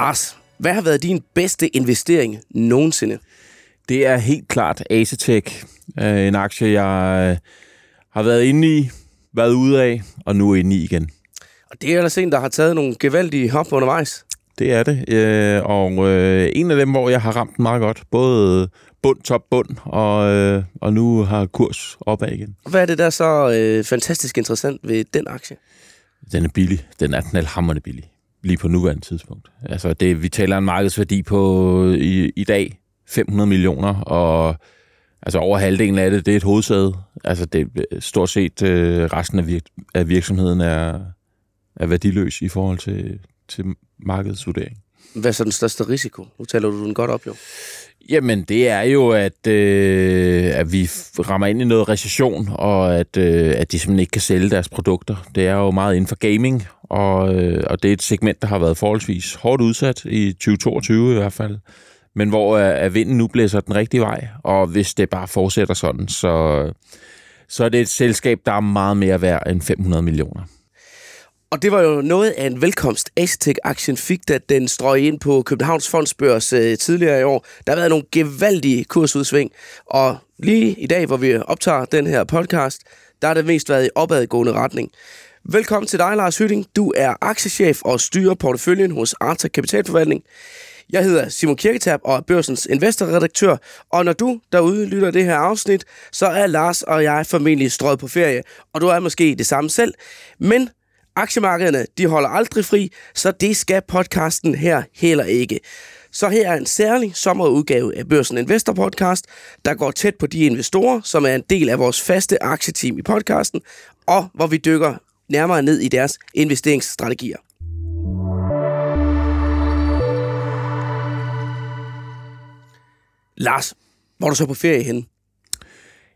Lars, hvad har været din bedste investering nogensinde? Det er helt klart Acetec. Øh, en aktie, jeg øh, har været inde i, været ude af, og nu er inde i igen. Og det er ellers en, der har taget nogle gevaldige hop undervejs. Det er det. Øh, og øh, en af dem, hvor jeg har ramt meget godt. Både bund, top, bund, og, øh, og nu har kurs opad igen. Hvad er det der så øh, fantastisk interessant ved den aktie? Den er billig. Den er knaldhammerende billig. Lige på nuværende tidspunkt. Altså, det, vi taler en markedsværdi på i, i dag 500 millioner, og altså over halvdelen af det, det er et hovedsæde. Altså, det, stort set øh, resten af, virk, af virksomheden er, er værdiløs i forhold til, til markedsvurdering. Hvad er så den største risiko? Nu taler du den godt op, jo. Jamen, det er jo, at, øh, at vi rammer ind i noget recession, og at, øh, at de simpelthen ikke kan sælge deres produkter. Det er jo meget inden for gaming, og, øh, og det er et segment, der har været forholdsvis hårdt udsat i 2022 i hvert fald. Men hvor øh, vinden nu blæser den rigtige vej, og hvis det bare fortsætter sådan, så, så er det et selskab, der er meget mere værd end 500 millioner. Og det var jo noget af en velkomst, Acetec-aktien fik, da den strøg ind på Københavns Fondsbørs øh, tidligere i år. Der har været nogle gevaldige kursudsving, og lige i dag, hvor vi optager den her podcast, der har det mest været i opadgående retning. Velkommen til dig, Lars Hytting. Du er aktiechef og styrer porteføljen hos Arta Kapitalforvaltning. Jeg hedder Simon Kirketab og er børsens investorredaktør, og når du derude lytter det her afsnit, så er Lars og jeg formentlig strøget på ferie, og du er måske det samme selv. Men Aktiemarkederne, de holder aldrig fri, så det skal podcasten her heller ikke. Så her er en særlig sommerudgave af Børsen Investor Podcast, der går tæt på de investorer, som er en del af vores faste aktieteam i podcasten, og hvor vi dykker nærmere ned i deres investeringsstrategier. Lars, hvor er du så på ferie henne?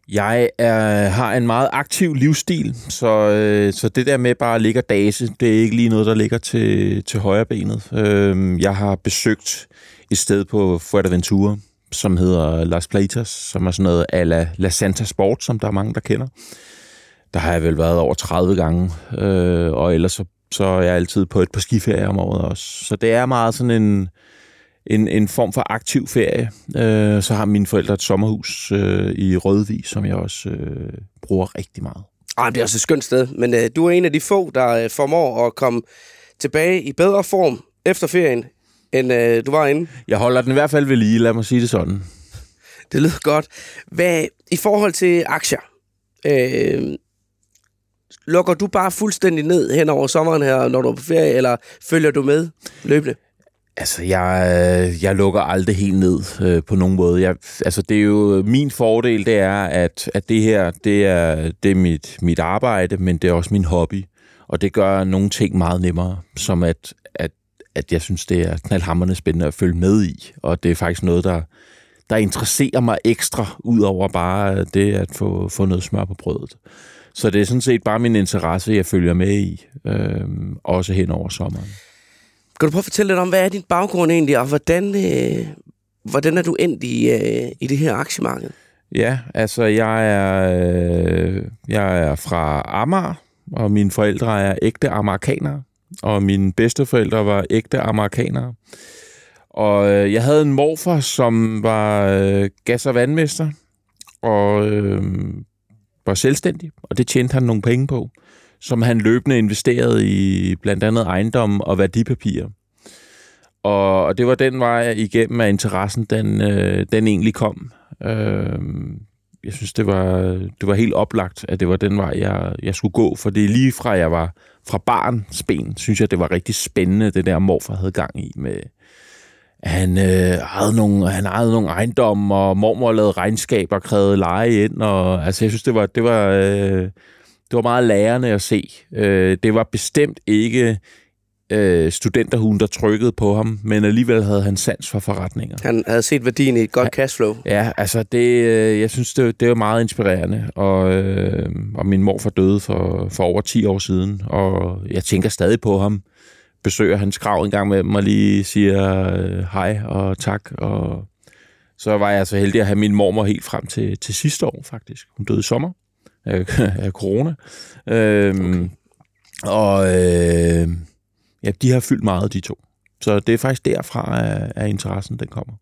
Jeg er, har en meget aktiv livsstil, så, øh, så det der med bare at ligge og dase, det er ikke lige noget, der ligger til, til højre benet. Øh, jeg har besøgt et sted på Fuerteventura, som hedder Las Platas, som er sådan noget a la, la Santa Sport, som der er mange, der kender. Der har jeg vel været over 30 gange, øh, og ellers så, så er jeg altid på et par skiferier om året også. Så det er meget sådan en en, en form for aktiv ferie. Øh, så har mine forældre et sommerhus øh, i Rødvig, som jeg også øh, bruger rigtig meget. Ah, det er også et skønt sted, men øh, du er en af de få, der øh, formår at komme tilbage i bedre form efter ferien, end øh, du var inde. Jeg holder den i hvert fald ved lige, lad mig sige det sådan. Det lyder godt. Hvad, I forhold til aktier, øh, lukker du bare fuldstændig ned hen over sommeren her, når du er på ferie, eller følger du med løbende? Altså, jeg, jeg lukker aldrig helt ned øh, på nogen måde. Jeg, altså, det er jo min fordel, det er, at, at det her, det er, det er mit, mit arbejde, men det er også min hobby. Og det gør nogle ting meget nemmere, som at, at, at jeg synes, det er knaldhammerende spændende at følge med i. Og det er faktisk noget, der, der interesserer mig ekstra, ud over bare det at få, få noget smør på brødet. Så det er sådan set bare min interesse, jeg følger med i, øh, også hen over sommeren. Kan du prøve at fortælle lidt om, hvad er din baggrund egentlig, og hvordan, øh, hvordan er du endt i, øh, i det her aktiemarked? Ja, altså jeg er, øh, jeg er fra Amager, og mine forældre er ægte amerikanere, og mine bedsteforældre var ægte amerikanere. Og øh, jeg havde en morfar, som var øh, gas- og vandmester, og øh, var selvstændig, og det tjente han nogle penge på som han løbende investerede i blandt andet ejendom og værdipapirer. Og, og det var den vej igennem, at interessen den, øh, den egentlig kom. Øh, jeg synes, det var, det var helt oplagt, at det var den vej, jeg, jeg skulle gå. For det lige fra jeg var fra barns ben, synes jeg, det var rigtig spændende, det der morfar havde gang i med, han, øh, havde nogle, han ejede nogle ejendomme, og mormor lavede regnskaber og krævede leje ind. Og, altså, jeg synes, det var, det var, øh, det var meget lærende at se. Øh, det var bestemt ikke øh, studenterhuen, der trykkede på ham, men alligevel havde han sans for forretninger. Han havde set værdien i et godt cashflow. Ja, altså det, øh, jeg synes, det, det var meget inspirerende, og, øh, og min mor for døde for, for over 10 år siden, og jeg tænker stadig på ham, besøger hans grav en gang med mig, lige siger øh, hej og tak, og så var jeg så heldig at have min mormor helt frem til, til sidste år, faktisk. Hun døde i sommer af corona. Øhm, okay. Og øh, ja, de har fyldt meget, de to. så det er faktisk derfra, at, at interessen den kommer.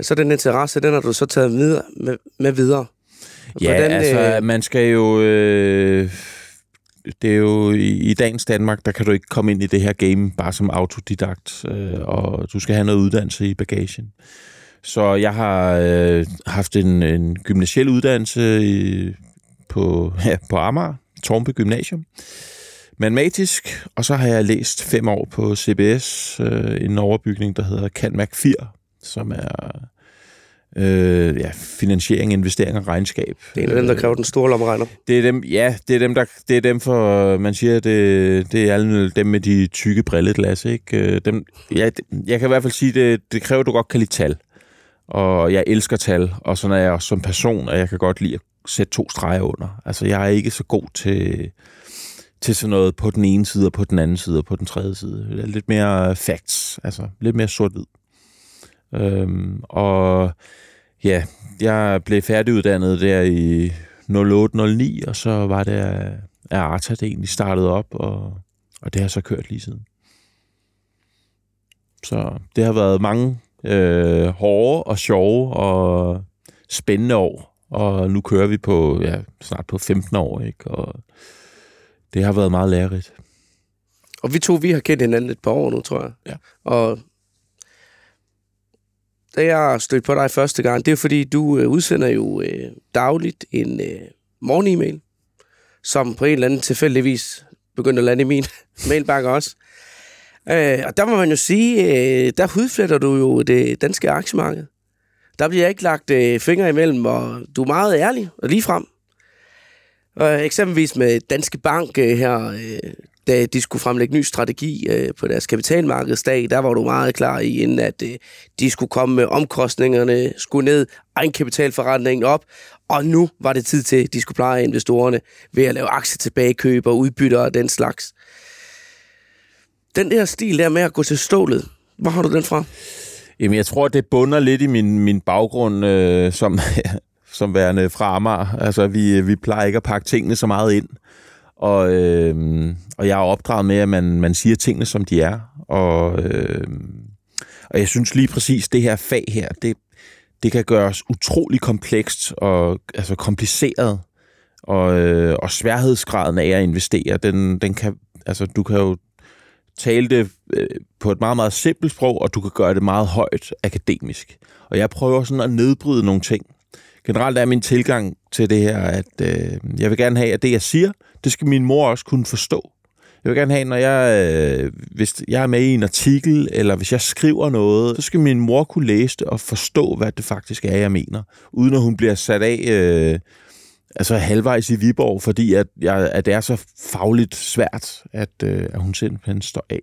Så den interesse, den har du så taget videre, med, med videre. Ja, Hvordan, altså, øh... man skal jo... Øh, det er jo i, i dagens Danmark, der kan du ikke komme ind i det her game bare som autodidakt, øh, og du skal have noget uddannelse i bagagen. Så jeg har øh, haft en, en gymnasiel uddannelse i, på, ja, på Amager, Tornby Gymnasium, matematisk, og så har jeg læst fem år på CBS, øh, en overbygning, der hedder CanMac 4, som er øh, ja, finansiering, investering og regnskab. Det er en af dem, der kræver den store lommeregner. Det er dem, ja, det er dem, der, det er dem for, man siger, det, det er alle dem med de tykke brilleglas, ikke? Øh, dem, ja, jeg kan i hvert fald sige, det, det kræver, at du godt kan lide tal. Og jeg elsker tal, og sådan er jeg også som person, og jeg kan godt lide at sætte to streger under. Altså, jeg er ikke så god til, til sådan noget på den ene side, og på den anden side, og på den tredje side. Lidt mere facts, altså lidt mere sort-hvid. Øhm, og ja, jeg blev færdiguddannet der i 08-09, og så var det, at Arta det egentlig startede op, og, og det har så kørt lige siden. Så det har været mange øh, hårde og sjove og spændende år, og nu kører vi på ja, snart på 15 år, ikke? og det har været meget lærerigt. Og vi to, vi har kendt hinanden et par år nu, tror jeg. Ja. Og da jeg stødte på dig første gang, det er fordi, du øh, udsender jo øh, dagligt en øh, morgen-e-mail, som på en eller anden tilfældigvis begyndte at lande i min mailbakke også. Øh, og der må man jo sige, øh, der hudfletter du jo det danske aktiemarked. Der bliver ikke lagt øh, fingre imellem, og du er meget ærlig og ligefrem. Og eksempelvis med Danske Bank øh, her, øh, da de skulle fremlægge ny strategi øh, på deres kapitalmarkedsdag, der var du meget klar i, inden at øh, de skulle komme med omkostningerne, skulle ned, egenkapitalforretningen op, og nu var det tid til, at de skulle pleje investorerne ved at lave aktietilbagekøb og udbytter og den slags. Den der stil der med at gå til stålet, hvor har du den fra? Jamen, jeg tror, det bunder lidt i min, min baggrund øh, som, som værende fra Amager. Altså, vi, vi plejer ikke at pakke tingene så meget ind. Og, øh, og jeg er opdraget med, at man, man siger tingene, som de er. Og, øh, og jeg synes lige præcis, det her fag her, det, det kan gøres utrolig komplekst og altså kompliceret. Og, øh, og sværhedsgraden af at investere, den, den kan, altså, du kan jo tale det øh, på et meget, meget simpelt sprog, og du kan gøre det meget højt akademisk. Og jeg prøver sådan at nedbryde nogle ting. Generelt er min tilgang til det her, at øh, jeg vil gerne have, at det, jeg siger, det skal min mor også kunne forstå. Jeg vil gerne have, når jeg, øh, hvis jeg er med i en artikel, eller hvis jeg skriver noget, så skal min mor kunne læse det og forstå, hvad det faktisk er, jeg mener, uden at hun bliver sat af øh, altså halvvejs i Viborg, fordi at, jeg, at det er så fagligt svært, at, øh, at hun simpelthen står af.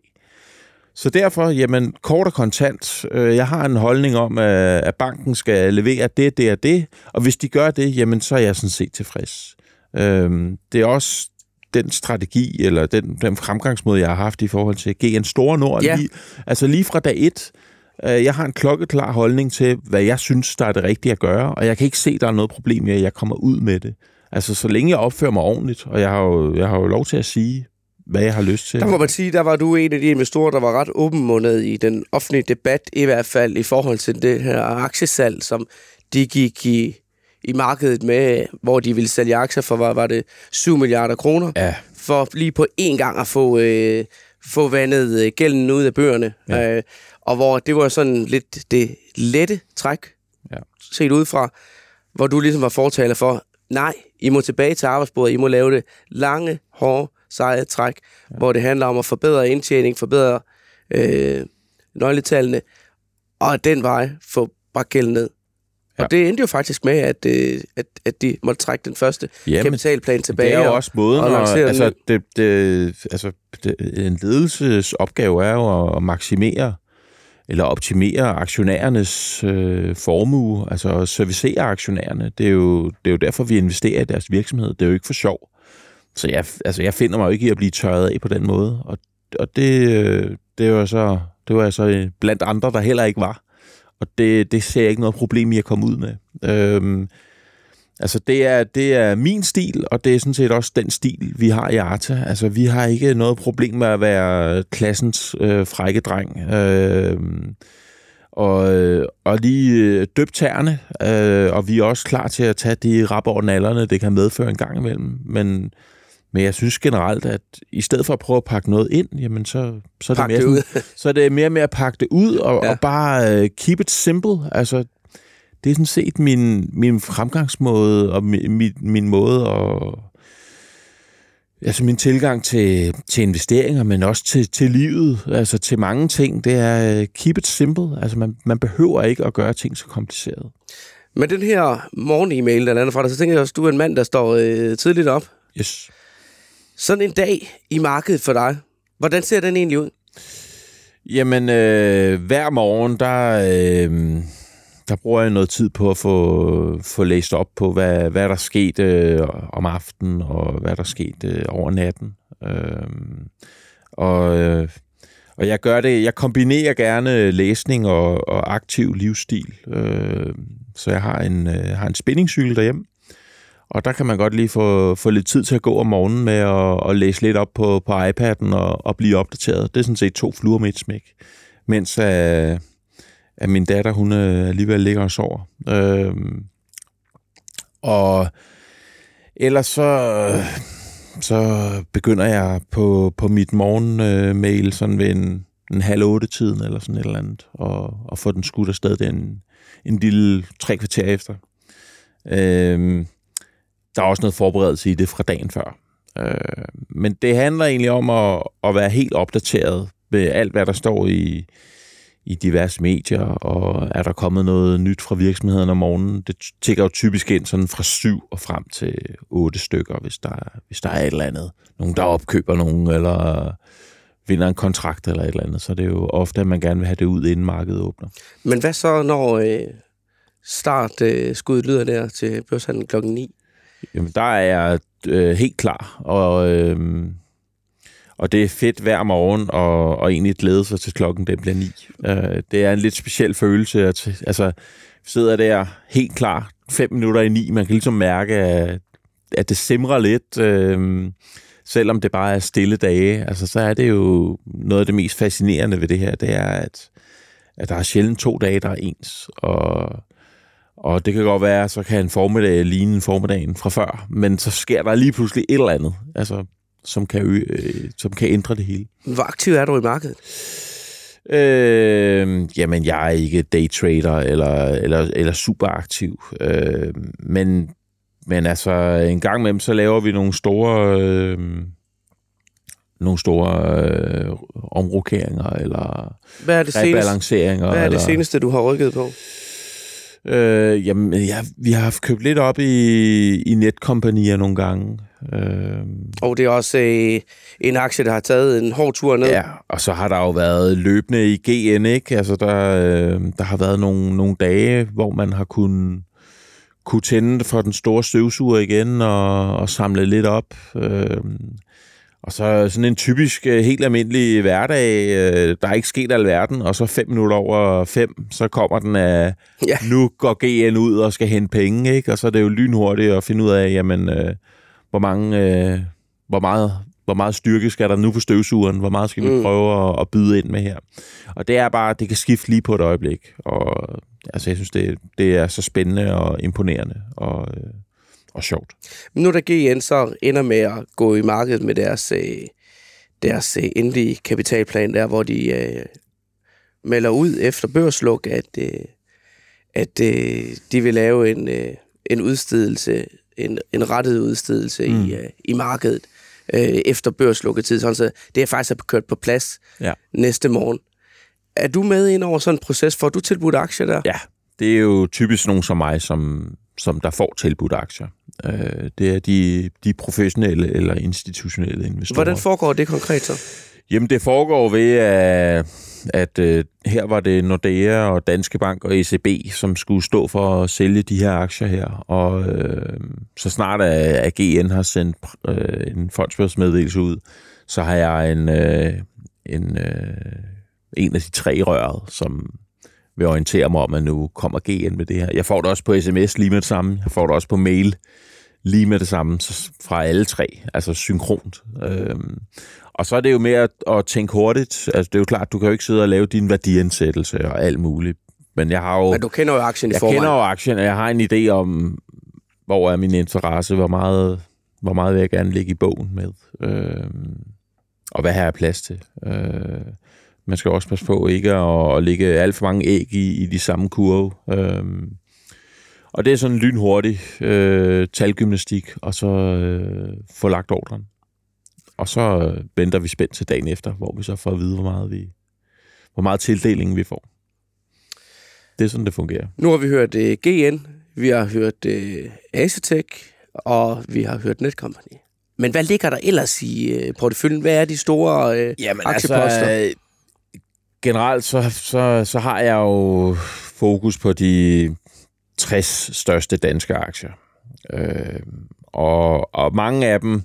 Så derfor, jamen, kort og kontant, øh, jeg har en holdning om, at, at banken skal levere det, det og det, og hvis de gør det, jamen, så er jeg sådan set tilfreds. Øh, det er også den strategi, eller den, den fremgangsmåde, jeg har haft i forhold til GN Store Nord. Ja. Lige, altså lige fra dag et, øh, jeg har en klokkeklar holdning til, hvad jeg synes, der er det rigtige at gøre, og jeg kan ikke se, der er noget problem med, at jeg kommer ud med det. Altså, så længe jeg opfører mig ordentligt, og jeg har jo, jeg har jo lov til at sige, hvad jeg har lyst til. Der må man sige, der var du en af de investorer, der var ret åbenmundet i den offentlige debat, i hvert fald i forhold til det her aktiesalg, som de gik i, i markedet med, hvor de ville sælge aktier for, hvad var det, 7 milliarder kroner, Ja, for lige på én gang at få, øh, få vandet øh, gælden ud af bøgerne. Ja. Øh, og hvor det var sådan lidt det lette træk, Ja. set udefra, hvor du ligesom var fortaler for, nej, I må tilbage til arbejdsbordet, I må lave det lange, hårde, seje træk, ja. hvor det handler om at forbedre indtjening, forbedre øh, nøgletallene, og den vej få bragt gælden ned. Ja. Ja. Og det endte jo faktisk med, at, øh, at, at de måtte trække den første Jamen, kapitalplan tilbage. det er jo og- også måden, og og, altså, det, det, altså det, en ledelsesopgave er jo at maksimere eller optimere aktionærernes øh, formue, altså servicere aktionærerne. Det er, jo, det er jo derfor, vi investerer i deres virksomhed. Det er jo ikke for sjov. Så jeg, altså, jeg finder mig jo ikke i at blive tørret af på den måde. Og, og det, øh, det, var så, det var altså så øh, blandt andre, der heller ikke var. Og det, det ser jeg ikke noget problem i at komme ud med. Øhm, Altså, det er, det er min stil, og det er sådan set også den stil, vi har i Arta. Altså, vi har ikke noget problem med at være klassens øh, frække dreng. Øh, og, og lige øh, døbt tæerne, øh, og vi er også klar til at tage de rap over nallerne, det kan medføre en gang imellem. Men, men jeg synes generelt, at i stedet for at prøve at pakke noget ind, jamen så, så, er, det mere, det ud. så er det mere med at pakke det ud, og, ja. og bare uh, keep it simple. Altså, det er sådan set min, min fremgangsmåde, og min, min måde at altså min tilgang til, til investeringer, men også til, til livet, altså til mange ting, det er øh, keep it simple. Altså man, man behøver ikke at gøre ting så kompliceret. Med den her morgen-e-mail, der lander fra dig, så tænker jeg også, at du er en mand, der står øh, tidligt op. Yes. Sådan en dag i markedet for dig, hvordan ser den egentlig ud? Jamen, øh, hver morgen, der... Øh, der bruger jeg noget tid på at få, få læst op på, hvad, hvad der skete øh, om aftenen, og hvad der skete øh, over natten. Øh, og, øh, og jeg gør det, jeg kombinerer gerne læsning og, og aktiv livsstil. Øh, så jeg har en, øh, har en spændingscykel derhjemme, og der kan man godt lige få, få lidt tid til at gå om morgenen med at, at læse lidt op på, på iPad'en og, og blive opdateret. Det er sådan set to fluer med et smæk. Mens øh, at min datter, hun øh, alligevel ligger og sover. Øh, og ellers så, så begynder jeg på, på mit morgenmail øh, sådan ved en, en halv otte tiden eller sådan et eller andet, og, og få den skudt afsted den en lille tre kvarter efter. Øh, der er også noget forberedelse i det fra dagen før. Øh, men det handler egentlig om at, at være helt opdateret med alt, hvad der står i, i diverse medier, og er der kommet noget nyt fra virksomheden om morgenen? Det tigger jo typisk ind sådan fra syv og frem til otte stykker, hvis der, hvis der er et eller andet. Nogen, der opkøber nogen, eller vinder en kontrakt eller et eller andet. Så det er jo ofte, at man gerne vil have det ud, inden markedet åbner. Men hvad så, når øh, start øh, lyder der til børshandlen klokken 9? Jamen, der er jeg øh, helt klar, og... Øh, og det er fedt hver morgen, og, og egentlig glæde sig til klokken den bliver ni. Øh, det er en lidt speciel følelse. At, altså, sidder der helt klar, fem minutter i ni. Man kan ligesom mærke, at, at det simrer lidt, øh, selvom det bare er stille dage. Altså, så er det jo noget af det mest fascinerende ved det her, det er, at, at der er sjældent to dage, der er ens. Og, og det kan godt være, så kan en formiddag ligne en formiddagen fra før, men så sker der lige pludselig et eller andet. Altså, som kan, øh, som kan ændre det hele. Hvor aktiv er du i markedet? Øh, jamen, jeg er ikke daytrader eller, eller, eller super aktiv. Øh, men, men altså, en gang imellem, så laver vi nogle store... Øh, nogle store øh, omrokeringer eller hvad er det rebalanceringer. Hvad er det eller, seneste, du har rykket på? Øh, jamen, ja, vi har haft købt lidt op i, i netkompanier nogle gange. Øh, og det er også øh, en aktie, der har taget en hård tur ned. Ja, og så har der jo været løbende i GN, ikke? Altså, der, øh, der har været nogle, nogle dage, hvor man har kunnet kunne tænde for den store støvsuger igen og, og samle lidt op. Øh, og så sådan en typisk, øh, helt almindelig hverdag, øh, der er ikke sket alverden, og så fem minutter over fem, så kommer den af, ja. nu går GN ud og skal hente penge, ikke? Og så er det jo lynhurtigt at finde ud af, jamen, øh, hvor mange, øh, hvor meget hvor meget styrke skal der nu på støvsugeren, hvor meget skal vi mm. prøve at, at byde ind med her. Og det er bare, det kan skifte lige på et øjeblik. Og altså, jeg synes, det, det er så spændende og imponerende og, øh, og sjovt. Nu da GN så ender med at gå i markedet med deres, øh, deres øh, endelige kapitalplan der, hvor de øh, melder ud efter børsluk, at, øh, at øh, de vil lave en, øh, en udstedelse en, en rettet udstedelse mm. i, uh, i markedet uh, efter børslukketid, sådan så det er faktisk er kørt på plads ja. næste morgen. Er du med ind over sådan en proces? Får du tilbudt aktier der? Ja, det er jo typisk nogen som mig, som, som der får tilbudt aktier. Uh, det er de, de professionelle eller institutionelle investorer. Hvordan foregår det konkret så? Jamen, det foregår ved, at, at øh, her var det Nordea og Danske Bank og ECB, som skulle stå for at sælge de her aktier her. Og øh, så snart at, har sendt øh, en fondsbørsmeddelelse ud, så har jeg en, øh, en, øh, en af de tre røret, som, vil orientere mig om, at nu kommer GN med det her. Jeg får det også på sms lige med det samme. Jeg får det også på mail lige med det samme fra alle tre, altså synkront. Øhm, og så er det jo mere at, at tænke hurtigt. Altså, det er jo klart, du kan jo ikke sidde og lave din værdiansættelse og alt muligt. Men jeg har jo... Men du kender jo aktien i jeg forvejen. Jeg kender jo aktien, og jeg har en idé om, hvor er min interesse, hvor meget, hvor meget vil jeg gerne ligge i bogen med, øh, og hvad har jeg plads til. Øh, man skal også passe på ikke at, at lægge alt for mange æg i, i de samme kurve. Øh, og det er sådan en lynhurtig øh, talgymnastik, og så øh, få lagt ordren. Og så øh, venter vi spændt til dagen efter, hvor vi så får at vide, hvor meget, vi, hvor meget tildeling vi får. Det er sådan, det fungerer. Nu har vi hørt uh, GN, vi har hørt uh, Acetec, og vi har hørt Netcompany. Men hvad ligger der ellers i uh, porteføljen? Hvad er de store uh, Jamen, aktieposter? Altså, generelt så, så, så har jeg jo fokus på de 60 største danske aktier. Øh, og, og mange af dem,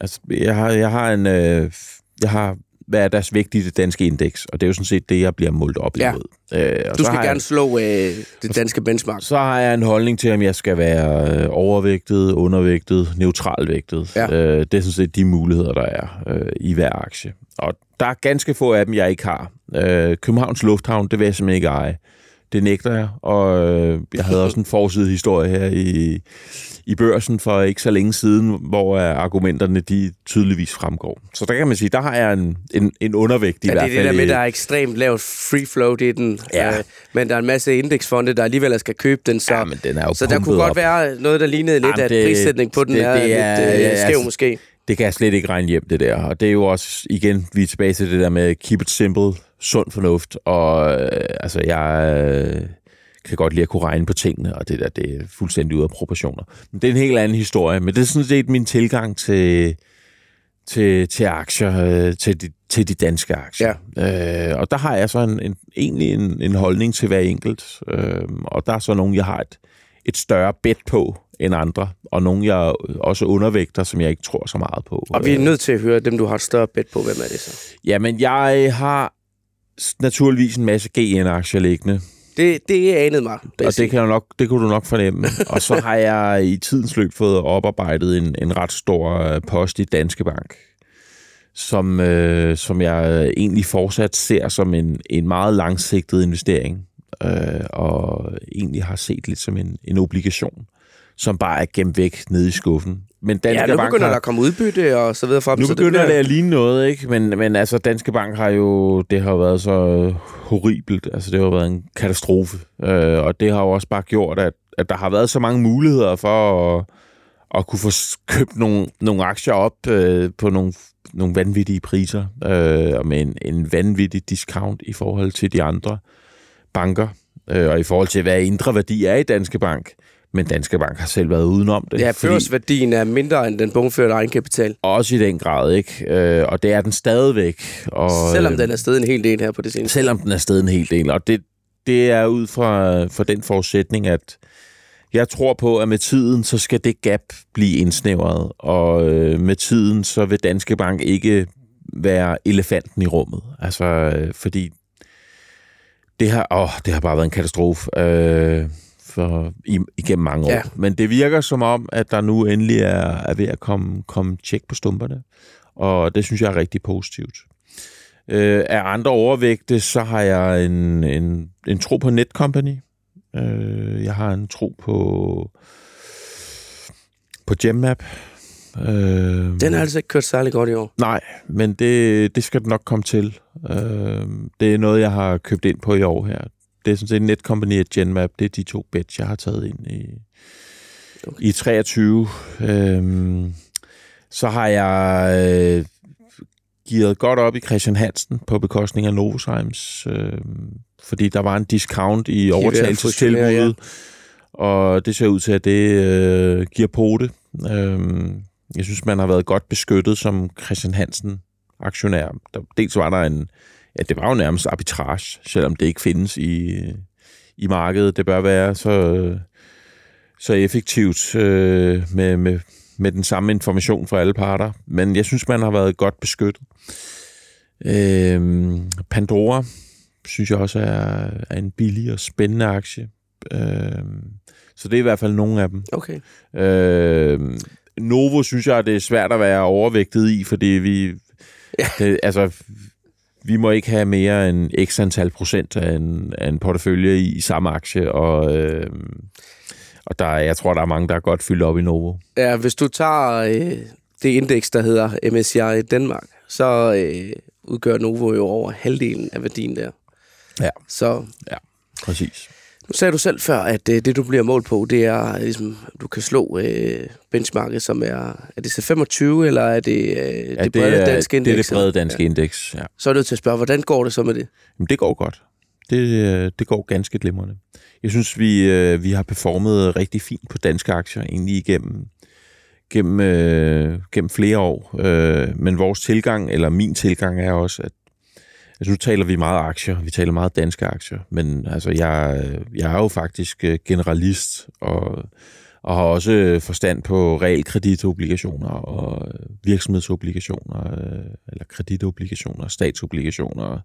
altså jeg har, jeg har en, øh, jeg har hvad er deres det danske indeks, og det er jo sådan set det, jeg bliver målt op ja. imod. Øh, og du skal gerne jeg, slå øh, det danske benchmark. Så har jeg en holdning til, om jeg skal være øh, overvægtet, undervægtet, neutralvægtet. Ja. Øh, det er sådan set de muligheder, der er øh, i hver aktie. Og der er ganske få af dem, jeg ikke har. Øh, Københavns Lufthavn, det vil jeg simpelthen ikke eje. Det nægter jeg, og øh, jeg havde også en forside historie her i, i børsen for ikke så længe siden, hvor argumenterne de tydeligvis fremgår. Så der kan man sige, der har jeg en, en, en undervægt i ja, hvert fald. det er det der med, der er ekstremt lavt free float i den, ja. øh, men der er en masse indeksfonde, der alligevel skal købe den, så, ja, men den er jo så der kunne godt op. være noget, der lignede lidt, Jamen, at prissætning på den det, er, det er lidt øh, skæv altså, måske. Det kan jeg slet ikke regne hjem, det der. Og det er jo også, igen, vi er tilbage til det der med keep it simple, sund fornuft, og øh, altså, jeg... Øh, kan godt lide at kunne regne på tingene, og det der, det er fuldstændig ude af proportioner. Men det er en helt anden historie, men det er sådan set min tilgang til, til, til aktier, øh, til, de, til de danske aktier. Ja. Øh, og der har jeg så en, en, egentlig en, en holdning til hver enkelt, øh, og der er så nogen, jeg har et, et større bet på end andre, og nogle, jeg også undervægter, som jeg ikke tror så meget på. Og vi er nødt til at høre dem, du har et større bet på. Hvem er det så? Jamen, jeg har naturligvis en masse GN-aktier liggende. Det, det anede mig. Det og det, kan nok, det kunne du nok fornemme. og så har jeg i tidens løb fået oparbejdet en, en ret stor øh, post i Danske Bank, som, øh, som jeg egentlig fortsat ser som en, en meget langsigtet investering, øh, og egentlig har set lidt som en, en obligation, som bare er gemt væk nede i skuffen. Men Danske ja, nu Bank begynder har, der at komme udbytte og så videre fra. Nu begynder det, bliver... det at ligne noget, ikke? Men, men altså, Danske Bank har jo, det har jo været så horribelt. Altså, det har været en katastrofe. Øh, og det har jo også bare gjort, at, at der har været så mange muligheder for at, at kunne få købt nogle, nogle aktier op øh, på nogle, nogle vanvittige priser, øh, og med en, en vanvittig discount i forhold til de andre banker, øh, og i forhold til, hvad indre værdi er i Danske Bank. Men Danske Bank har selv været udenom det. Ja, børsværdien er mindre end den bogførte egenkapital. Også i den grad, ikke? Øh, og det er den stadigvæk. Og, selvom den er stedet en hel del her på det seneste. Selvom den er stedet en hel del. Og det, det er ud fra, fra den forudsætning, at jeg tror på, at med tiden, så skal det gap blive indsnævret. Og øh, med tiden, så vil Danske Bank ikke være elefanten i rummet. Altså, øh, fordi det har, åh, det har bare været en katastrofe. Øh, for, igennem mange år. Ja. Men det virker som om, at der nu endelig er, er ved at komme, komme tjek på stumperne, og det synes jeg er rigtig positivt. Øh, af andre overvægte, så har jeg en, en, en tro på Netcompany. Øh, jeg har en tro på på Gemmap. Øh, Den har altså ikke kørt særlig godt i år. Nej, men det, det skal det nok komme til. Øh, det er noget, jeg har købt ind på i år her det er sådan set Netcompany og Genmap, det er de to bets, jeg har taget ind i, okay. i 23. Øhm, så har jeg øh, givet godt op i Christian Hansen på bekostning af Novozymes, øh, fordi der var en discount i overtagelsestilbuddet, ja. og det ser ud til, at det øh, giver på det. Øh, jeg synes, man har været godt beskyttet som Christian Hansen aktionær. Der, dels var der en ja, det var jo nærmest arbitrage, selvom det ikke findes i, i markedet. Det bør være så, så effektivt øh, med, med, med den samme information for alle parter. Men jeg synes, man har været godt beskyttet. Øh, Pandora, synes jeg også er, er en billig og spændende aktie. Øh, så det er i hvert fald nogle af dem. Okay. Øh, Novo synes jeg, det er svært at være overvægtet i, fordi vi... Ja. Det, altså, vi må ikke have mere end x antal procent af en, af en portefølje i, i samme aktie, og, øh, og der, jeg tror, der er mange, der er godt fyldt op i Novo. Ja, hvis du tager øh, det indeks, der hedder MSCI i Danmark, så øh, udgør Novo jo over halvdelen af værdien der. Ja. Så Ja, præcis. Nu sagde du selv før, at øh, det, du bliver målt på, det er, ligesom, du kan slå øh, benchmarket, som er, er det så 25, eller er det øh, Ja, det brede er, danske indeks? Det er det brede danske ja. indeks, ja. Så er du til at spørge, hvordan går det så med det? Jamen, det går godt. Det, øh, det går ganske glimrende. Jeg synes, vi, øh, vi har performet rigtig fint på danske aktier, egentlig igennem gennem, øh, gennem flere år. Øh, men vores tilgang, eller min tilgang, er også, at altså, nu taler vi meget aktier, vi taler meget danske aktier, men altså, jeg, jeg er jo faktisk øh, generalist, og, og har også forstand på realkreditobligationer og virksomhedsobligationer, øh, eller kreditobligationer, statsobligationer,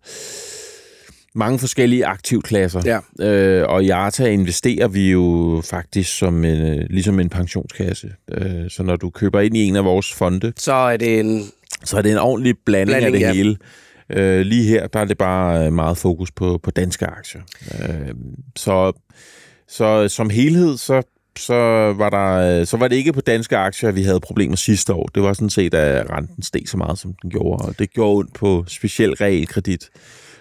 mange forskellige aktivklasser. Ja. Øh, og i Arta investerer vi jo faktisk som en, øh, ligesom en pensionskasse. Øh, så når du køber ind i en af vores fonde, Så er det en... så er det en ordentlig blanding, Blanding, af det ja. hele. Øh, lige her, der er det bare øh, meget fokus på, på danske aktier. Øh, så, så som helhed, så, så, var der, øh, så var det ikke på danske aktier, vi havde problemer sidste år. Det var sådan set, at renten steg så meget, som den gjorde. Og det gjorde ondt på speciel realkredit,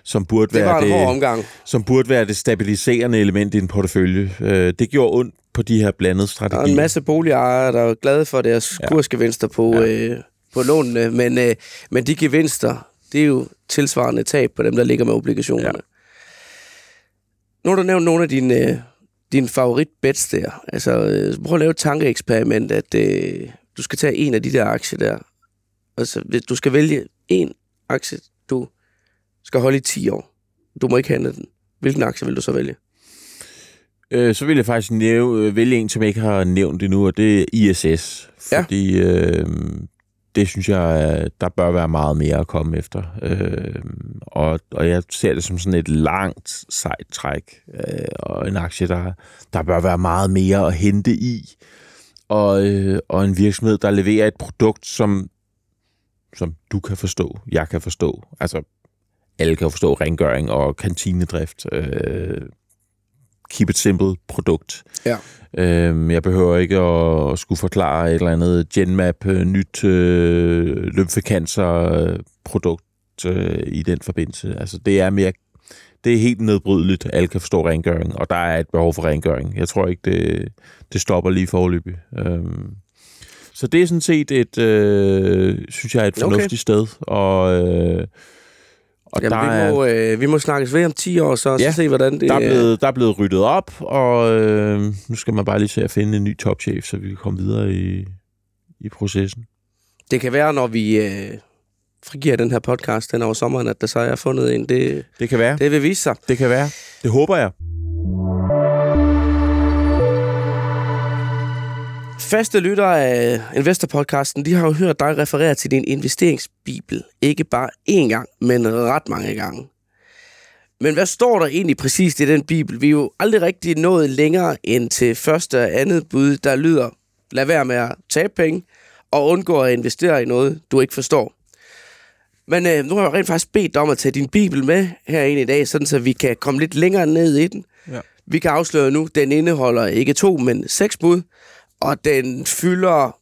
som burde Det være det, omgang. som burde være det stabiliserende element i en portefølje. Øh, det gjorde ondt på de her blandede Der strategier. er en masse boligejere, der er glade for deres Ja. kursgevinster på, ja. øh, på lånene, men, øh, men de gevinster, det er jo tilsvarende tab på dem, der ligger med obligationerne. Ja. Nu har du nævnt nogle af dine, øh, dine favoritbets der. Altså, øh, prøv at lave et tankeeksperiment, at øh, du skal tage en af de der aktier der. Altså, du skal vælge en aktie, du skal holde i 10 år. Du må ikke handle den. Hvilken aktie vil du så vælge? Øh, så vil jeg faktisk nævne, øh, vælge en, som jeg ikke har nævnt endnu, og det er ISS. Ja. Fordi øh, det synes jeg, øh, der bør være meget mere at komme efter. Øh, og, og jeg ser det som sådan et langt, sejt træk, øh, og en aktie, der, der bør være meget mere at hente i. Og, øh, og en virksomhed, der leverer et produkt, som, som du kan forstå, jeg kan forstå. Altså, alle kan forstå rengøring og kantinedrift. Øh, keep it simple produkt. Ja. Øhm, jeg behøver ikke at, at skulle forklare et eller andet Genmap øh, nyt øh, lymfekancer øh, produkt øh, i den forbindelse. Altså det er mere det er helt nedbrydeligt. Alle kan forstå rengøring, og der er et behov for rengøring. Jeg tror ikke, det, det stopper lige forløbig. Øhm, så det er sådan set et, øh, synes jeg, et Okay. fornuftigt sted. Og, øh, og Jamen, der vi, er, må, øh, vi må snakkes ved om 10 år, så, Ja, så se, hvordan det der, er øh, blevet, der er blevet ryddet op, og øh, nu skal man bare lige se at finde en ny topchef, så vi kan komme videre i, i processen. Det kan være, når vi øh, frigiver den her podcast den over sommeren, at der så er fundet en. Det, Det kan være. Det vil vise sig. det kan være. Det håber jeg. Faste lyttere af Investor-podcasten, de har jo hørt dig referere til din investeringsbibel. Ikke bare én gang, men ret mange gange. Men hvad står der egentlig præcist i den bibel? Vi er jo aldrig rigtig nået længere end til første og andet bud, der lyder, lad være med at tabe penge og undgå at investere i noget, du ikke forstår. Men øh, nu har jeg rent faktisk bedt dig om at tage din bibel med herinde i dag, sådan så vi kan komme lidt længere ned i den. Ja. Vi kan afsløre nu, den indeholder ikke to, men seks bud, og den fylder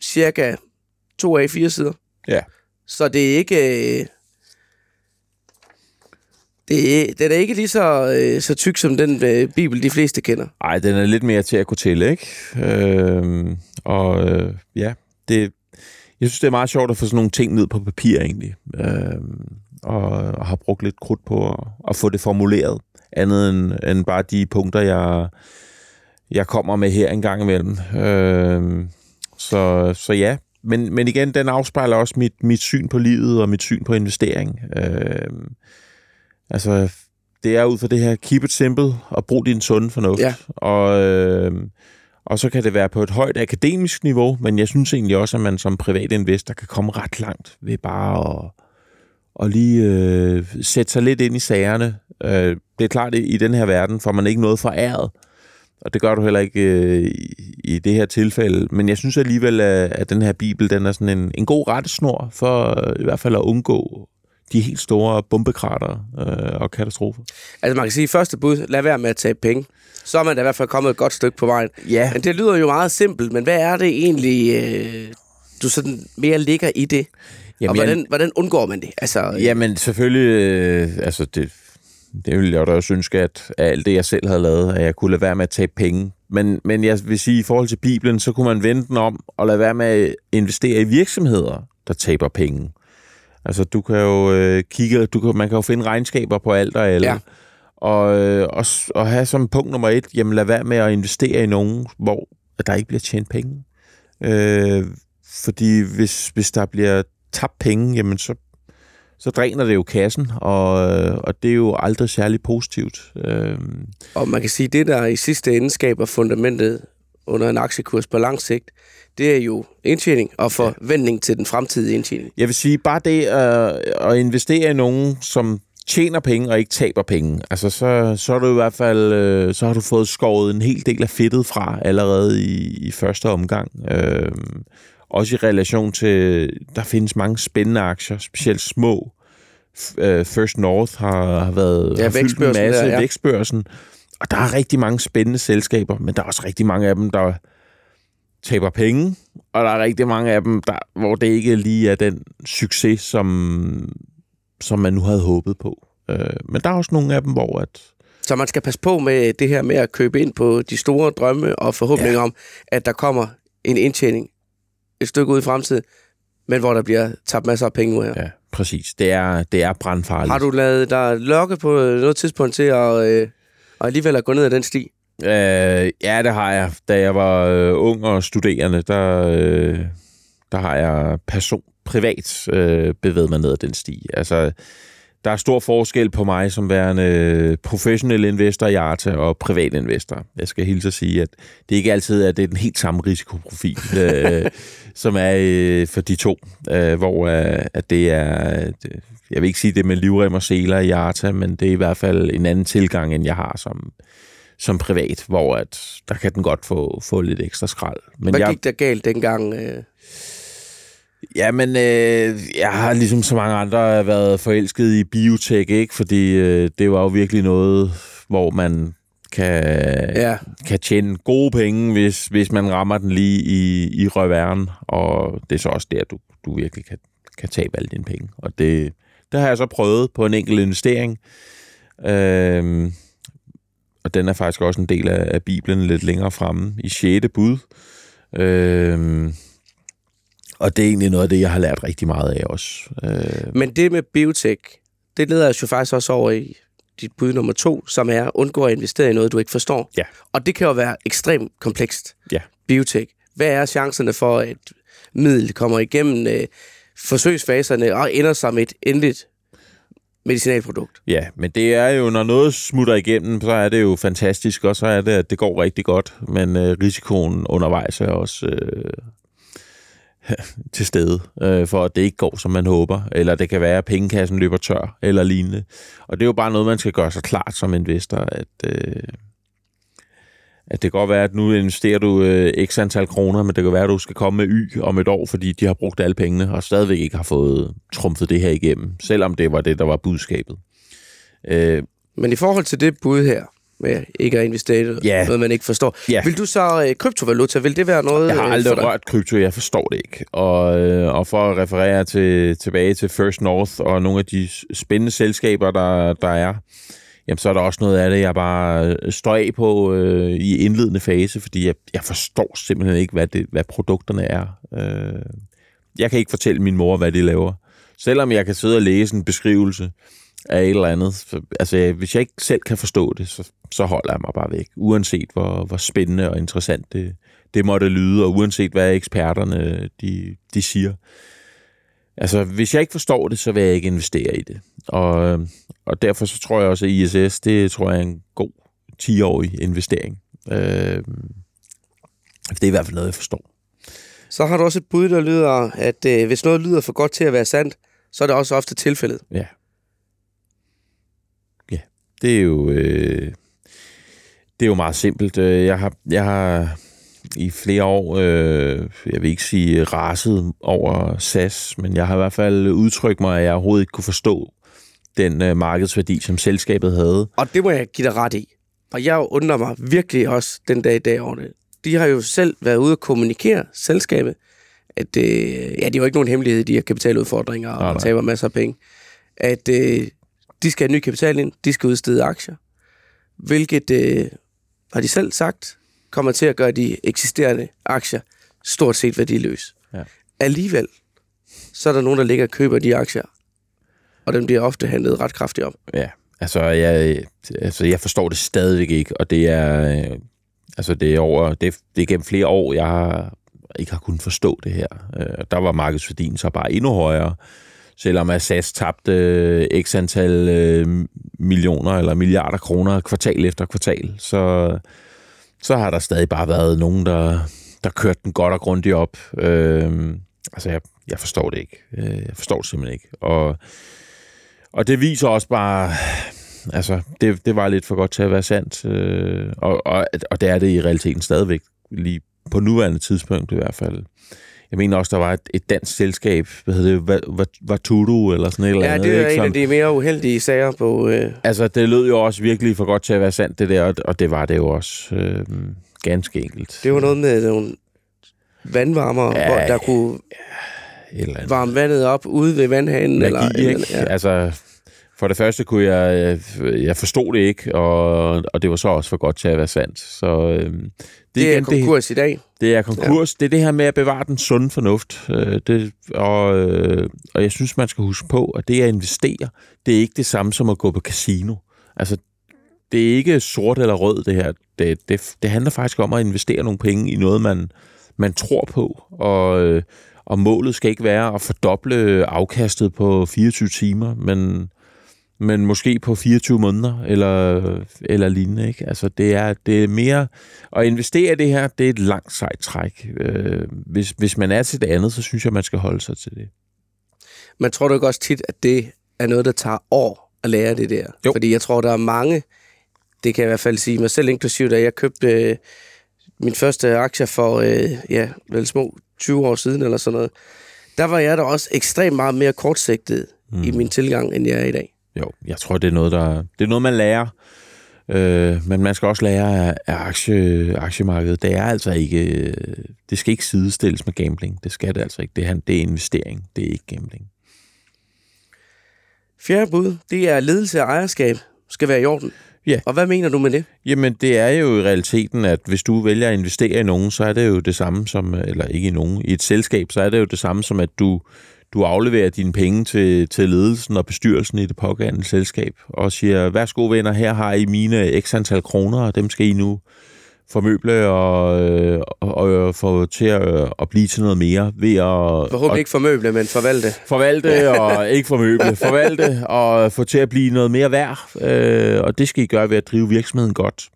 cirka to af fire sider. Ja. Så det er ikke... øh, Det er, den er ikke lige så, øh, så tyk som den øh, bibel, de fleste kender. Ej, den er lidt mere til at kunne tælle, ikke? Øh, og øh, ja, det, jeg synes, det er meget sjovt at få sådan nogle ting ned på papir, egentlig. Øh, og, og har brugt lidt krudt på at, at få det formuleret. Andet end, end bare de punkter, jeg, jeg kommer med her en gang imellem. Øh, så, så ja, men, men igen, den afspejler også mit, mit syn på livet og mit syn på investering. Øh, altså, det er ud fra det her keep it simple og brug din sunde fornuft. Ja. Og, øh, og så kan det være på et højt akademisk niveau, men jeg synes egentlig også, at man som privat investor kan komme ret langt ved bare at, og lige øh, sætte sig lidt ind i sagerne. Øh, det er klart, at i den her verden får man ikke noget foræret, og det gør du heller ikke øh, i, i det her tilfælde. Men jeg synes alligevel, at, den her bibel, den er sådan en, en god rettesnor for øh, i hvert fald at undgå de helt store bombekrater øh, og katastrofer. Altså man kan sige, første bud, lad være med at tage penge. Så er man da i hvert fald kommet et godt stykke på vejen. Ja. Men det lyder jo meget simpelt, men hvad er det egentlig, øh, du sådan mere ligger i det? Jamen, og hvordan, hvordan undgår man det? Altså, Jamen selvfølgelig, øh, altså det, det ville jeg da også ønske, at alt det, jeg selv havde lavet, at jeg kunne lade være med at tage penge. Men, men jeg vil sige, i forhold til Bibelen, så kunne man vende den om og lade være med at investere i virksomheder, der taber penge. Altså, du kan jo øh, kigge, du kan, man kan jo finde regnskaber på alt og alle. Ja. Og, øh, og, og have som punkt nummer et, jamen lad være med at investere i nogen, hvor der ikke bliver tjent penge. Øh, fordi hvis, hvis der bliver tabt penge, jamen så, så dræner det jo kassen, og, og det er jo aldrig særlig positivt. Øh, Og man kan sige, det der i sidste ende skaber fundamentet under en aktiekurs på lang sigt, det er jo indtjening og forventning til den fremtidige indtjening. Jeg vil sige, bare det øh, at investere i nogen, som tjener penge og ikke taber penge, altså så, så er du i hvert fald, øh, så har du fået skåret en hel del af fedtet fra allerede i, i første omgang. Øh, også i relation til, der findes mange spændende aktier, specielt små. Øh, First North har, har været Ja, har fyldt en masse, der, ja. vækstbørsen. Og der er rigtig mange spændende selskaber, men der er også rigtig mange af dem, der taber penge, og der er rigtig mange af dem, der, hvor det ikke lige er den succes, som, som man nu havde håbet på. Øh, men der er også nogle af dem, hvor at, Så man skal passe på med det her med at købe ind på de store drømme og forhåbninger ja. om, at der kommer en indtjening et stykke ud i fremtiden, men hvor der bliver tabt masser af penge ud af. Ja. præcis, det er, det er brandfarligt. Har du lavet dig lokke på noget tidspunkt til at, øh, og alligevel at gå ned ad den sti? Øh, ja, det har jeg. Da jeg var øh, ung og studerende, der, øh, der har jeg person, privat øh, bevæget mig ned ad den sti. Altså, der er stor forskel på mig som værende professionel investor i Arta og privat investor. Jeg skal hilse at sige, at det ikke altid er det er den helt samme risikoprofil, øh, som er øh, for de to. Øh, hvor øh, at det er, det, jeg vil ikke sige det med livrem og seler i Arta, men det er i hvert fald en anden tilgang, end jeg har som, som privat, hvor at der kan den godt få, få lidt ekstra skrald. Men Hvad jeg, gik der galt dengang? Øh? Ja, men øh, jeg har ligesom så mange andre været forelsket i biotech, ikke? Fordi øh, det var jo virkelig noget, hvor man kan, Ja. kan tjene gode penge, hvis, hvis man rammer den lige i, i røveren. Og det er så også der, du, du virkelig kan, kan tabe alle dine penge. Og det, det har jeg så prøvet på en enkelt investering. Øhm, og den er faktisk også en del af, af Bibelen lidt længere fremme i 6. bud. Øhm, og det er egentlig noget af det, jeg har lært rigtig meget af også. Øh, Men det med biotech, det leder os jo faktisk også over i dit bud nummer to, som er at undgå at investere i noget, du ikke forstår. Ja. Og det kan jo være ekstremt komplekst. Ja. Biotech. Hvad er chancerne for, at middel kommer igennem øh, forsøgsfaserne og ender som et endeligt medicinalprodukt? Ja, men det er jo, når noget smutter igennem, så er det jo fantastisk, og så er det, at det går rigtig godt. Men øh, risikoen undervejs er også øh, til stede, øh, for at det ikke går, som man håber. Eller det kan være, at pengekassen løber tør, eller lignende. Og det er jo bare noget, man skal gøre sig klart som investor, at... Øh, at det kan godt være, at nu investerer du øh, x antal kroner, men det kan være, at du skal komme med Y om et år, fordi de har brugt alle pengene, og stadigvæk ikke har fået trumfet det her igennem, selvom det var det, der var budskabet. Øh, Men i forhold til det bud her, med ikke at investere Ja. noget, man ikke forstår, Ja. vil du så øh, kryptovaluta, vil det være noget Jeg har øh, aldrig dig? rørt krypto, jeg forstår det ikke. Og, øh, og for at referere til, tilbage til First North og nogle af de spændende selskaber, der, der er, jamen, så er der også noget af det, jeg bare øh, står af på øh, i indledende fase, fordi jeg, jeg forstår simpelthen ikke, hvad, det, hvad produkterne er. Øh, jeg kan ikke fortælle min mor, hvad de laver. Selvom jeg kan sidde og læse en beskrivelse af et eller andet. Så, altså, hvis jeg ikke selv kan forstå det, så, så holder jeg mig bare væk. Uanset hvor, hvor spændende og interessant det, det måtte lyde, og uanset hvad eksperterne de, de siger. Altså, hvis jeg ikke forstår det, så vil jeg ikke investere i det. Og, og derfor så tror jeg også, at ISS, det tror jeg er en god 10-årig investering. Øh, det er i hvert fald noget, jeg forstår. Så har du også et bud, der lyder, at øh, hvis noget lyder for godt til at være sandt, så er det også ofte tilfældet. Ja. Det er jo... Øh, det er jo meget simpelt. Øh, Jeg har, jeg har i flere år, øh, jeg vil ikke sige raset over SAS, men jeg har i hvert fald udtrykt mig, at jeg overhovedet ikke kunne forstå den øh, markedsværdi, som selskabet havde. Og det må jeg give dig ret i. Og jeg undrer mig virkelig også den dag i dag over det. De har jo selv været ude at kommunikere, selskabet, at øh, ja, det er jo ikke nogen hemmelighed, de har kapitaludfordringer og Nej, nej. taber masser af penge. At øh, de skal have ny kapital ind, de skal udstede aktier, hvilket øh, har de selv sagt, kommer til at gøre de eksisterende aktier stort set værdiløse. Ja. Alligevel, så er der nogen, der ligger og køber de aktier, og den bliver ofte handlet ret kraftigt op. Ja, altså jeg, altså jeg forstår det stadigvæk ikke, og det er, øh, altså det er over, det, er- det er gennem flere år, jeg har, ikke har kunnet forstå det her. Øh, Der var markedsværdien så bare endnu højere, selvom at SAS tabte øh, x antal øh, millioner eller milliarder kroner kvartal efter kvartal, så, så har der stadig bare været nogen, der, der kørte den godt og grundigt op. Øh, altså jeg, jeg forstår det ikke. Øh, Jeg forstår det simpelthen ikke. Og, og det viser også bare, altså, det, det var lidt for godt til at være sandt. Øh, og, og, og det er det i realiteten stadigvæk, lige på nuværende tidspunkt i hvert fald. Jeg mener også, der var et, et dansk selskab, hvad hedder det, Va- Va- Vatudu eller sådan et eller Ja, andet. det er ikke, en af de mere uheldige sager på... Øh, Altså, det lød jo også virkelig for godt til at være sandt, det der, og- det var det jo også øh, ganske enkelt. det var noget med nogle vandvarmer, Ja, ja, hvor der kunne Et eller andet. varme vandet op ude ved vandhanen. eller, Magi, eller, ikke? ja. Altså, for det første kunne jeg, øh, jeg forstod det ikke, og, og det var så også for godt til at være sandt. Så øh, det, Det er igen, konkurs i dag. Det er konkurs. Ja. Det er det her med at bevare den sunde fornuft. Øh, det, og, øh, og jeg synes, man skal huske på, at det at investere, det er ikke det samme som at gå på casino. Altså, det er ikke sort eller rød, det her. Det, det, det handler faktisk om at investere nogle penge i noget, man, man tror på. Og, øh, og målet skal ikke være at fordoble afkastet på 24 timer, men, men måske på 24 måneder eller, eller lignende. Ikke? Altså, det er, det er mere... At investere i det her, det er et langt sejt træk. Øh, hvis, hvis man er til det andet, så synes jeg, man skal holde sig til det. Man tror du ikke også tit, at det er noget, der tager år at lære det der? Jo. Fordi jeg tror, der er mange, det kan jeg i hvert fald sige mig selv inklusiv, da jeg købte øh, min første aktier for, øh, ja, vel små 20 år siden eller sådan noget. Der var jeg da også ekstremt meget mere kortsigtet mm. i min tilgang, end jeg er i dag. Jo, jeg tror, det er noget, der, det er noget man lærer. Øh, men man skal også lære af, aktie, aktiemarkedet. Det er altså ikke... øh, Det skal ikke sidestilles med gambling. Det skal det altså ikke. Det er, det er investering. Det er ikke gambling. Fjerde bud, det er ledelse og ejerskab skal være i orden. Ja. Og hvad mener du med det? Jamen, det er jo i realiteten, at hvis du vælger at investere i nogen, så er det jo det samme som, eller ikke i nogen, i et selskab, så er det jo det samme som, at du, du afleverer dine penge til, til ledelsen og bestyrelsen i det pågældende selskab, og siger, værsgo venner, her har I mine x antal kroner, og dem skal I nu formøble og, øh, og, og få til at, at blive til noget mere ved at, Forhåbentlig ikke formøble, men forvalte. forvalte og ikke formøble, forvalte og få til at blive noget mere værd. Øh, og det skal I gøre ved at drive virksomheden godt.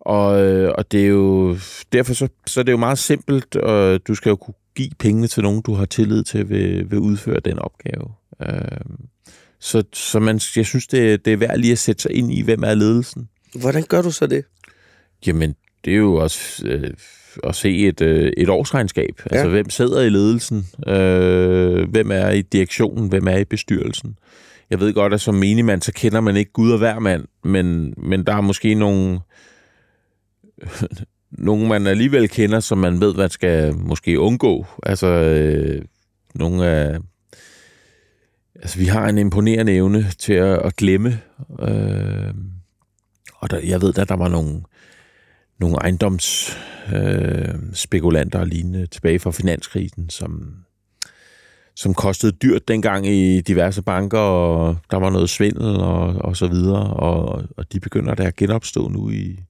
Og, øh, og det er jo derfor så, så er det jo meget simpelt, og du skal jo kunne give pengene til nogen, du har tillid til ved, ved udføre den opgave. Øh, så så man, jeg synes, det, det er værd lige at sætte sig ind i, hvem er ledelsen. Hvordan gør du så det? Jamen, det er jo også øh, at se et, øh, et årsregnskab. Ja. Altså, hvem sidder i ledelsen? Øh, hvem er i direktionen? Hvem er i bestyrelsen? Jeg ved godt, at som menigmand, så kender man ikke Gud og hver mand, men, men der er måske nogle, nogen, man alligevel kender, som man ved, man skal måske undgå. Altså, øh, nogle af... Altså, vi har en imponerende evne til at, at glemme. Øh, og der, jeg ved, at der var nogle, nogle ejendomsspekulanter øh, spekulanter og lignende tilbage fra finanskrisen, som, som kostede dyrt dengang i diverse banker, og der var noget svindel og, og så videre, og, og de begynder der at genopstå nu i,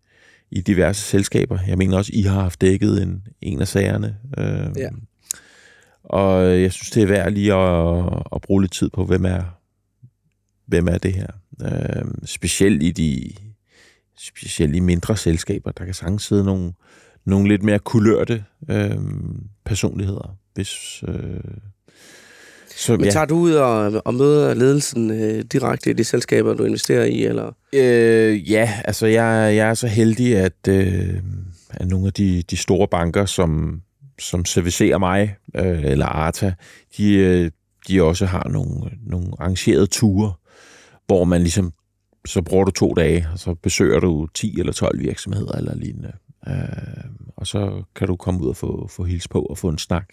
i diverse selskaber. Jeg mener også, I har haft dækket en, en af sagerne. Øh, Ja. Og jeg synes, det er værd lige at, at bruge lidt tid på, hvem er, hvem er det her. Øh, specielt i de specielt i mindre selskaber, der kan sagtens sidde nogle, nogle lidt mere kulørte øh, personligheder, hvis, øh, Så, Men tager du ud og, og møder ledelsen øh, direkte i de selskaber, du investerer i? Eller? Øh, ja, altså jeg, jeg er så heldig, at, øh, at nogle af de, de store banker, som, som servicerer mig, øh, eller Arta, de, øh, de også har nogle, nogle arrangerede ture, hvor man ligesom, så bruger du to dage, og så besøger du 10 eller 12 virksomheder eller lignende. Øh, og så kan du komme ud og få, få hils på og få en snak.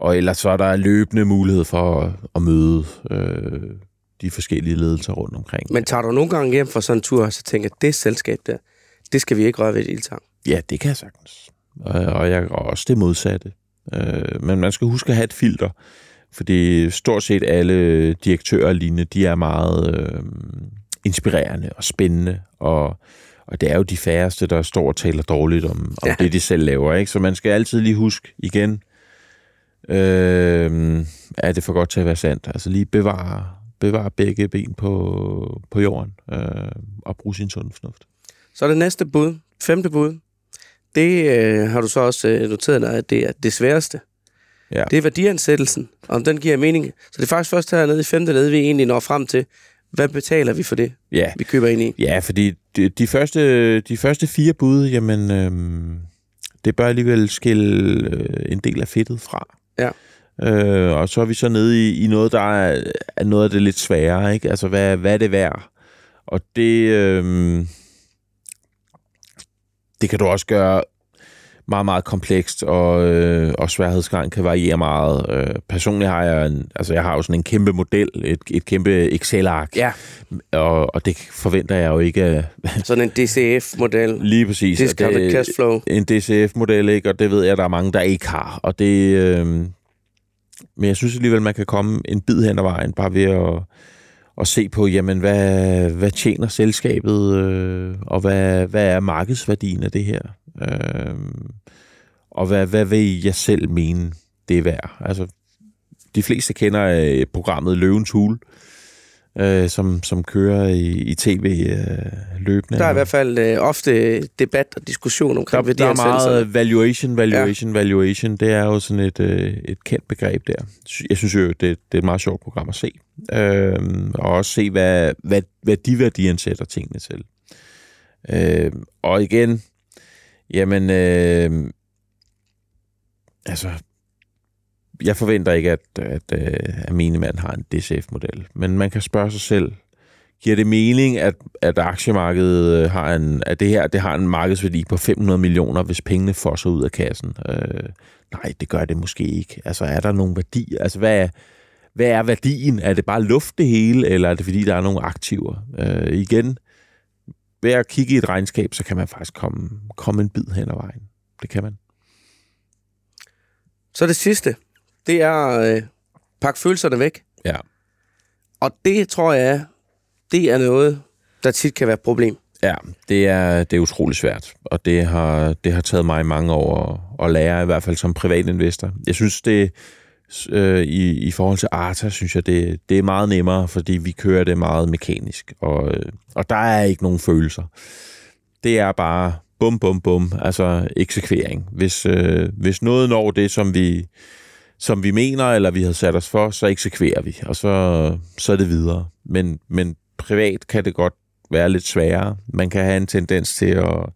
Og ellers så er der løbende mulighed for at, at møde øh, de forskellige ledelser rundt omkring. Men tager du nogle gange hjem fra sådan en tur, og så tænker, det selskab der, det skal vi ikke røre ved i tang? Ja, det kan jeg sagtens. Og, og jeg og også det modsatte. Øh, men man skal huske at have et filter, fordi stort set alle direktører og lignende, de er meget øh, inspirerende og spændende, og, og det er jo de færreste, der står og taler dårligt om, om ja. det, de selv laver. Ikke? Så man skal altid lige huske igen, øh, er det for godt til at være sandt? Altså lige bevare, bevare begge ben på, på jorden øh, og bruge sin sund fornuft. Så det næste bud, femte bud, det øh, har du så også øh, noteret dig, at det er det sværeste. Ja. Det er værdiansættelsen, om den giver mening. Så det er faktisk først hernede i femte led, vi egentlig når frem til, hvad betaler vi for det, Ja, vi køber ind i? ja fordi de, de, første, de første fire bud, jamen, øh, det bør alligevel skille øh, en del af fedtet fra. Ja. Øh, og så er vi så nede i, i noget, der er, er noget af det lidt sværere. Ikke? Altså, hvad, hvad er det værd? Og det, øh, det kan du også gøre meget, meget komplekst, og, øh, og sværhedsgraden kan variere meget. Øh, personligt har jeg, en, altså jeg har jo sådan en kæmpe model, et, et kæmpe Excel-ark, Ja, og, og det forventer jeg jo ikke sådan en DCF-model. lige præcis. Discounted det- cash flow. En DCF-model, ikke? og det ved jeg, der er mange, der ikke har. Og det, øh, men jeg synes alligevel, man kan komme en bid hen ad vejen, bare ved at, at se på, jamen, hvad, hvad tjener selskabet, øh, og hvad, hvad er markedsværdien af det her? Øh, og hvad, hvad vil jeg selv mene, det er værd? Altså, de fleste kender øh, programmet Løvens Hule, øh, som, som kører i, i tv øh, løbende. Der er i hvert fald øh, ofte debat og diskussion Der, omkring der er værdiansættelser. meget valuation, valuation, ja. valuation. Det er jo sådan et, øh, et kendt begreb der. Jeg synes jo, det, det er et meget sjovt program at se. Øhm, og også se, hvad, hvad, hvad de værdiansætter tingene til. Øhm, og igen, jamen, øh, altså, jeg forventer ikke, at, at, øh, at, at minimand har en DCF-model. Men man kan spørge sig selv, giver det mening, at, at aktiemarkedet øh, har en, at det her det har en markedsværdi på 500 millioner, hvis pengene fosser ud af kassen? Øh, nej, det gør det måske ikke. Altså, er der nogen værdi? Altså, hvad er, hvad er værdien? Er det bare luft det hele, eller er det fordi, der er nogle aktiver? Øh, igen, ved at kigge i et regnskab, så kan man faktisk komme, komme en bid hen ad vejen. Det kan man. Så det sidste, det er øh, pakke følelserne væk. Ja. Og det tror jeg, det er noget, der tit kan være et problem. Ja, det er, det er utrolig svært, og det har, det har taget mig mange år at, at lære, i hvert fald som privatinvestor. Jeg synes, det øh, i, i forhold til Arta, synes jeg, det, det er meget nemmere, fordi vi kører det meget mekanisk, og, øh, og der er ikke nogen følelser. Det er bare bum, bum, bum, altså eksekvering. Hvis, øh, hvis noget når det, som vi, som vi mener, eller vi har sat os for, så eksekverer vi, og så, så er det videre. Men, men privat kan det godt være lidt sværere. Man kan have en tendens til at,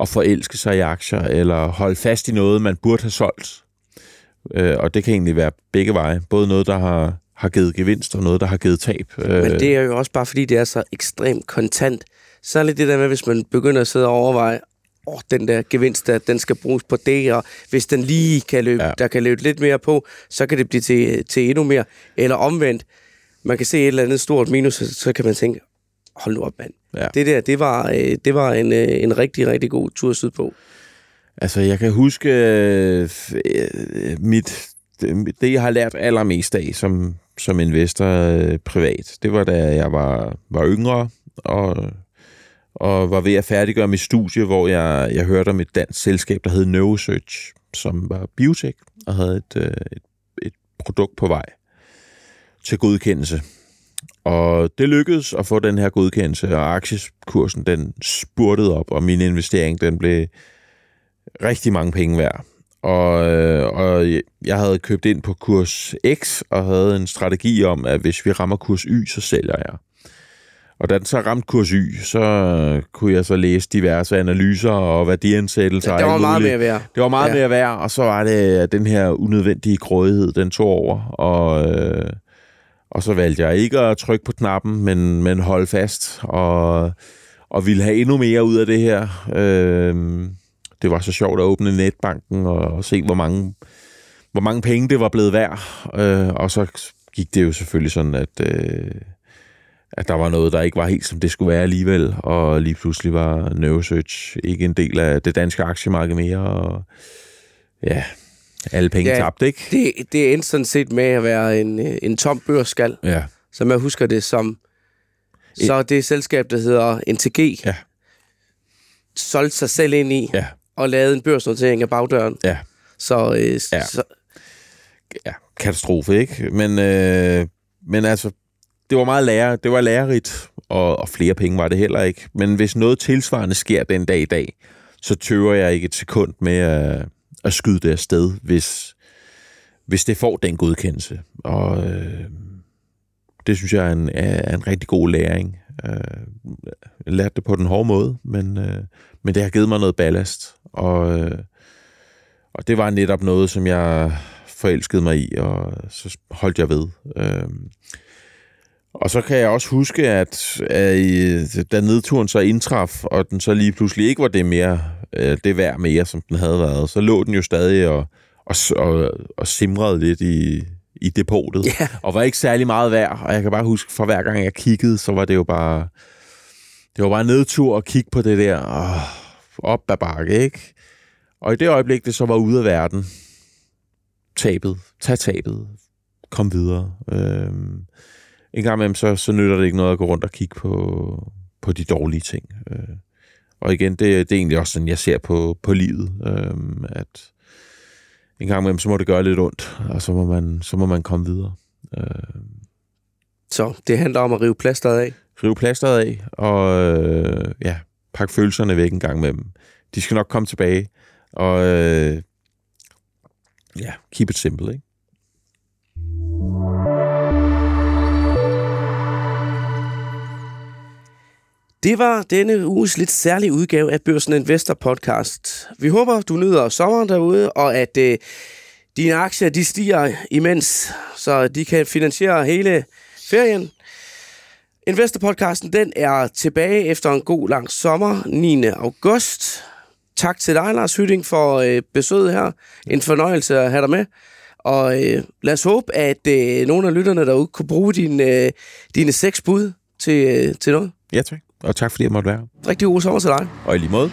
at forelske sig i aktier, eller holde fast i noget, man burde have solgt. Øh, og det kan egentlig være begge veje. Både noget, der har, har givet gevinst, og noget, der har givet tab. Øh, Men det er jo også bare, fordi det er så ekstremt kontant. Så det der med, hvis man begynder at sidde og overveje, åh, oh, den der gevinst, der, den skal bruges på det, og hvis den lige kan løbe, Ja. der kan løbe lidt mere på, så kan det blive til, til endnu mere. Eller omvendt, man kan se et eller andet stort minus, så, så kan man tænke, hold nu op, mand. Ja. Det der, det var, øh, det var en, øh, en rigtig, rigtig god tur sydpå. Altså, jeg kan huske øh, mit, det, det, jeg har lært allermest af som, som investor øh, privat. Det var, da jeg var, var yngre og, og var ved at færdiggøre mit studie, hvor jeg, jeg hørte om et dansk selskab, der hed Neurosearch, som var biotech og havde et, øh, et, et produkt på vej til godkendelse. Og det lykkedes at få den her godkendelse, og aktiekursen den spurtede op, og min investering den blev rigtig mange penge værd. Og, øh, og jeg havde købt ind på kurs X og havde en strategi om, at hvis vi rammer kurs Y, så sælger jeg. Og da den så ramte kurs Y, så kunne jeg så læse diverse analyser og værdiansættelser. Det var meget mere værd. Det var meget ja. mere værd, og så var det at den her unødvendige grådighed, den tog over. Og, øh, og så valgte jeg ikke at trykke på knappen, men, men holde fast og, og ville have endnu mere ud af det her. Øh, det var så sjovt at åbne netbanken og, og se, hvor mange, hvor mange penge det var blevet værd. Øh, og så gik det jo selvfølgelig sådan, at... Øh, at der var noget, der ikke var helt, som det skulle være alligevel, og lige pludselig var Neurosearch ikke en del af det danske aktiemarked mere, og ja, alle penge ja, tabt, ikke? Det, det endte sådan set med at være en, en tom børsskal, ja. som jeg husker det som. Så et, det selskab, der hedder NTG, ja. solgte sig selv ind i, ja. og lavede en børsnotering af bagdøren. Ja. Så, øh, ja. så ja, katastrofe, ikke? Men, øh, men altså, det var meget lærer, det var lærerigt, og, og flere penge var det heller ikke. Men hvis noget tilsvarende sker den dag i dag, så tøver jeg ikke et sekund med at, at skyde det afsted, hvis, hvis det får den godkendelse. Og øh, det synes jeg er en, er en rigtig god læring. Øh, jeg lærte det på den hårde måde, men, øh, men det har givet mig noget ballast. Og, øh, og det var netop noget, som jeg forelskede mig i, og så holdt jeg ved. Øh, og så kan jeg også huske, at, at da nedturen så indtraf, og den så lige pludselig ikke var det mere, øh, det værd mere, som den havde været, så lå den jo stadig og, og, og, og simrede lidt i, i depotet, yeah. og var ikke særlig meget værd. Og jeg kan bare huske, for hver gang jeg kiggede, så var det jo bare, det var bare nedtur at kigge på det der, åh, op ad bakke, ikke? Og i det øjeblik, det så var ude af verden, tabet, tag tabet, kom videre. Øhm, en gang imellem, så, så nytter det ikke noget at gå rundt og kigge på, på de dårlige ting. Øh, og igen, det, det er egentlig også sådan, jeg ser på, på livet, øh, at en gang imellem, så må det gøre lidt ondt, og så må man, så må man komme videre. Øh, så det handler om at rive plasteret af? Rive plasteret af, og øh, ja, pakke følelserne væk en gang imellem. De skal nok komme tilbage, og øh, ja, keep it simple, ikke? Det var denne uges lidt særlige udgave af Børsen Investor podcast. Vi håber, du nyder sommeren derude, og at øh, dine aktier de stiger imens, så de kan finansiere hele ferien. Investor-podcasten den er tilbage efter en god lang sommer, 9. august. Tak til dig, Lars Hytting, for øh, besøget her. En fornøjelse at have dig med. Og øh, lad os håbe, at øh, nogle af lytterne derude kunne bruge din, øh, dine seks bud til, øh, til noget. Ja, tak. Og tak fordi jeg måtte være Rigtig god sommer til dig. Og i lige måde.